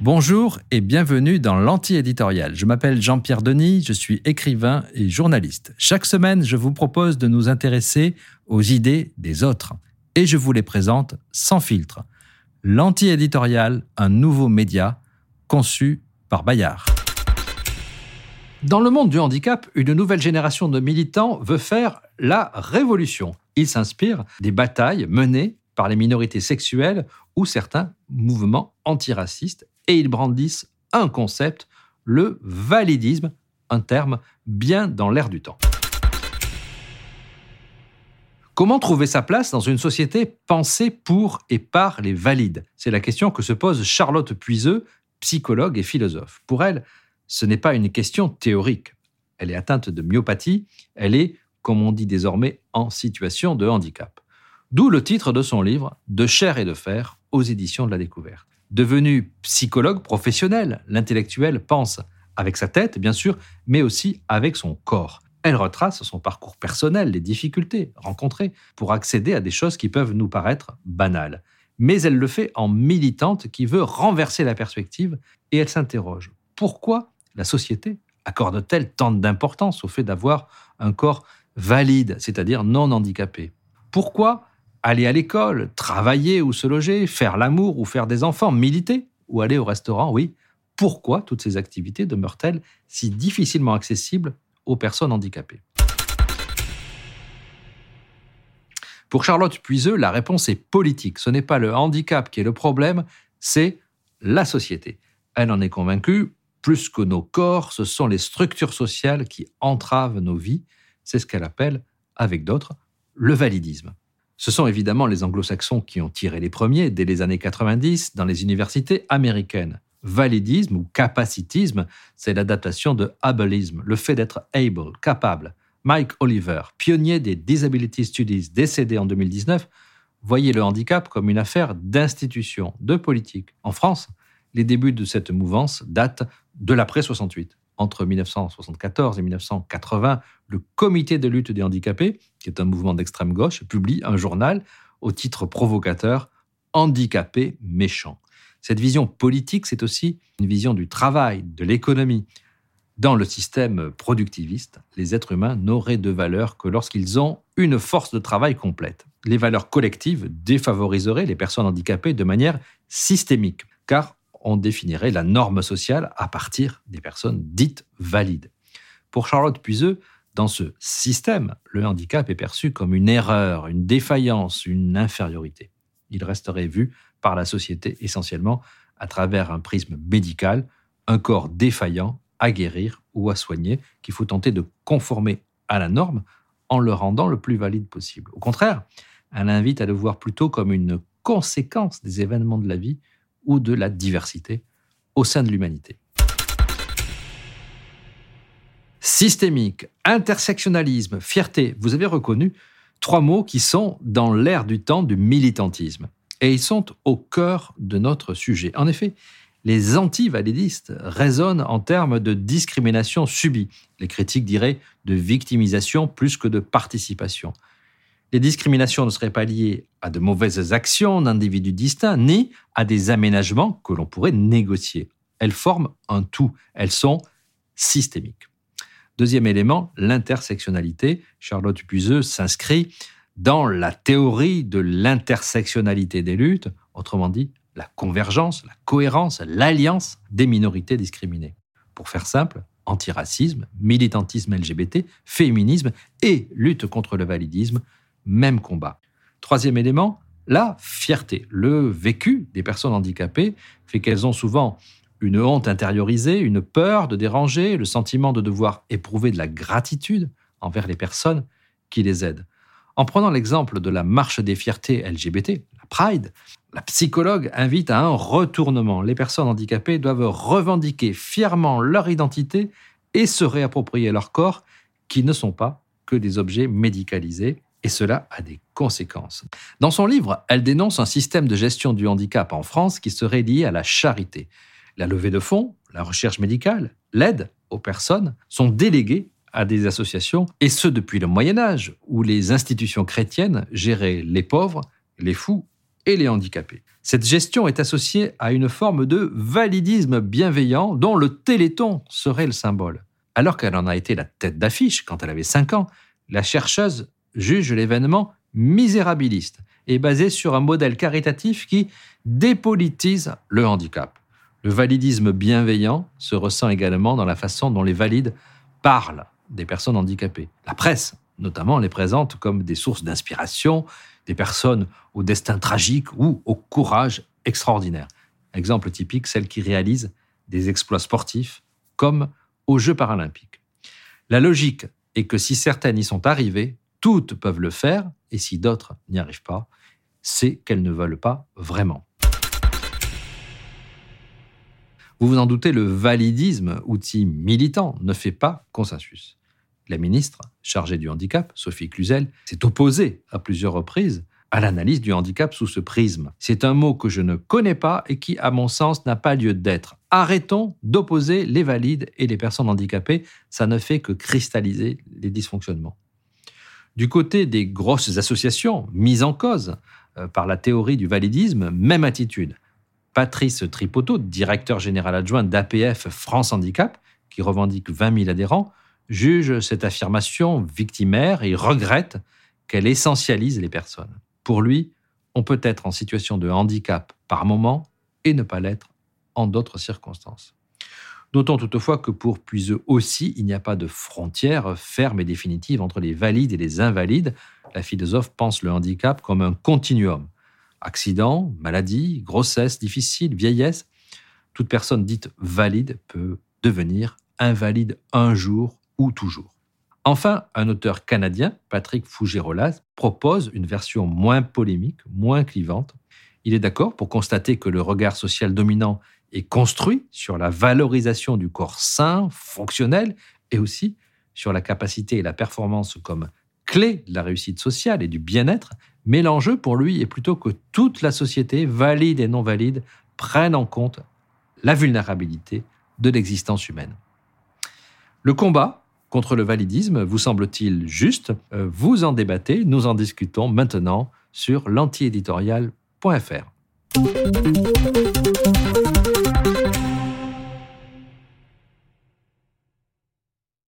Bonjour et bienvenue dans l'anti-éditorial. Je m'appelle Jean-Pierre Denis, je suis écrivain et journaliste. Chaque semaine, je vous propose de nous intéresser aux idées des autres et je vous les présente sans filtre. L'anti-éditorial, un nouveau média conçu par Bayard. Dans le monde du handicap, une nouvelle génération de militants veut faire la révolution. Ils s'inspirent des batailles menées par les minorités sexuelles ou certains mouvements antiracistes et ils brandissent un concept, le validisme, un terme bien dans l'air du temps. Comment trouver sa place dans une société pensée pour et par les valides? C'est la question que se pose Charlotte Puiseux, psychologue et philosophe. Pour elle, ce n'est pas une question théorique. Elle est atteinte de myopathie, elle est, comme on dit désormais, en situation de handicap. D'où le titre de son livre De chair et de fer aux éditions de la découverte. Devenu psychologue professionnel, l'intellectuel pense avec sa tête, bien sûr, mais aussi avec son corps. Elle retrace son parcours personnel, les difficultés rencontrées pour accéder à des choses qui peuvent nous paraître banales. Mais elle le fait en militante qui veut renverser la perspective et elle s'interroge. Pourquoi la société accorde-t-elle tant d'importance au fait d'avoir un corps valide, c'est-à-dire non handicapé? Pourquoi aller à l'école, travailler ou se loger, faire l'amour ou faire des enfants, militer ou aller au restaurant, oui. Pourquoi toutes ces activités demeurent-elles si difficilement accessibles aux personnes handicapées? Pour Charlotte Puiseux, la réponse est politique. Ce n'est pas le handicap qui est le problème, c'est la société. Elle en est convaincue, plus que nos corps, ce sont les structures sociales qui entravent nos vies. C'est ce qu'elle appelle, avec d'autres, le validisme. Ce sont évidemment les anglo-saxons qui ont tiré les premiers dès les années 90 dans les universités américaines. Validisme ou capacitisme, c'est l'adaptation de ableisme, le fait d'être able, capable. Mike Oliver, pionnier des Disability Studies, décédé en 2019, voyait le handicap comme une affaire d'institution, de politique. En France, les débuts de cette mouvance datent de l'après 68 entre 1974 et 1980, le Comité de lutte des handicapés, qui est un mouvement d'extrême gauche, publie un journal au titre provocateur Handicapés méchants. Cette vision politique, c'est aussi une vision du travail, de l'économie. Dans le système productiviste, les êtres humains n'auraient de valeur que lorsqu'ils ont une force de travail complète. Les valeurs collectives défavoriseraient les personnes handicapées de manière systémique, car on définirait la norme sociale à partir des personnes dites valides. Pour Charlotte Puiseux, dans ce système, le handicap est perçu comme une erreur, une défaillance, une infériorité. Il resterait vu par la société essentiellement à travers un prisme médical, un corps défaillant à guérir ou à soigner qu'il faut tenter de conformer à la norme en le rendant le plus valide possible. Au contraire, elle invite à le voir plutôt comme une conséquence des événements de la vie ou de la diversité au sein de l'humanité. Systémique, intersectionnalisme, fierté, vous avez reconnu trois mots qui sont dans l'air du temps du militantisme. Et ils sont au cœur de notre sujet. En effet, les anti-validistes raisonnent en termes de discrimination subie. Les critiques diraient de victimisation plus que de participation. Les discriminations ne seraient pas liées à de mauvaises actions d'individus distincts, ni à des aménagements que l'on pourrait négocier. Elles forment un tout, elles sont systémiques. Deuxième élément, l'intersectionnalité. Charlotte Puiseux s'inscrit dans la théorie de l'intersectionnalité des luttes, autrement dit, la convergence, la cohérence, l'alliance des minorités discriminées. Pour faire simple, antiracisme, militantisme LGBT, féminisme et lutte contre le validisme même combat. Troisième élément, la fierté. Le vécu des personnes handicapées fait qu'elles ont souvent une honte intériorisée, une peur de déranger, le sentiment de devoir éprouver de la gratitude envers les personnes qui les aident. En prenant l'exemple de la marche des fiertés LGBT, la Pride, la psychologue invite à un retournement. Les personnes handicapées doivent revendiquer fièrement leur identité et se réapproprier leur corps, qui ne sont pas que des objets médicalisés et cela a des conséquences. Dans son livre, elle dénonce un système de gestion du handicap en France qui serait lié à la charité. La levée de fonds, la recherche médicale, l'aide aux personnes sont déléguées à des associations, et ce depuis le Moyen Âge, où les institutions chrétiennes géraient les pauvres, les fous et les handicapés. Cette gestion est associée à une forme de validisme bienveillant dont le Téléthon serait le symbole. Alors qu'elle en a été la tête d'affiche quand elle avait 5 ans, la chercheuse juge l'événement misérabiliste et basé sur un modèle caritatif qui dépolitise le handicap. Le validisme bienveillant se ressent également dans la façon dont les valides parlent des personnes handicapées. La presse, notamment, les présente comme des sources d'inspiration, des personnes au destin tragique ou au courage extraordinaire. Exemple typique, celles qui réalisent des exploits sportifs comme aux Jeux paralympiques. La logique est que si certaines y sont arrivées, toutes peuvent le faire, et si d'autres n'y arrivent pas, c'est qu'elles ne veulent pas vraiment. Vous vous en doutez, le validisme, outil militant, ne fait pas consensus. La ministre chargée du handicap, Sophie Cluzel, s'est opposée à plusieurs reprises à l'analyse du handicap sous ce prisme. C'est un mot que je ne connais pas et qui, à mon sens, n'a pas lieu d'être. Arrêtons d'opposer les valides et les personnes handicapées, ça ne fait que cristalliser les dysfonctionnements. Du côté des grosses associations mises en cause euh, par la théorie du validisme, même attitude. Patrice Tripoteau, directeur général adjoint d'APF France Handicap, qui revendique 20 000 adhérents, juge cette affirmation victimaire et regrette qu'elle essentialise les personnes. Pour lui, on peut être en situation de handicap par moment et ne pas l'être en d'autres circonstances. Notons toutefois que pour Puiseux aussi, il n'y a pas de frontière ferme et définitive entre les valides et les invalides. La philosophe pense le handicap comme un continuum. Accident, maladie, grossesse difficile, vieillesse. Toute personne dite valide peut devenir invalide un jour ou toujours. Enfin, un auteur canadien, Patrick Fougerolas, propose une version moins polémique, moins clivante. Il est d'accord pour constater que le regard social dominant est construit sur la valorisation du corps sain, fonctionnel, et aussi sur la capacité et la performance comme clé de la réussite sociale et du bien-être, mais l'enjeu pour lui est plutôt que toute la société, valide et non valide, prenne en compte la vulnérabilité de l'existence humaine. Le combat contre le validisme vous semble-t-il juste? Euh, Vous en débattez, nous en discutons maintenant sur l'antiéditorial.fr.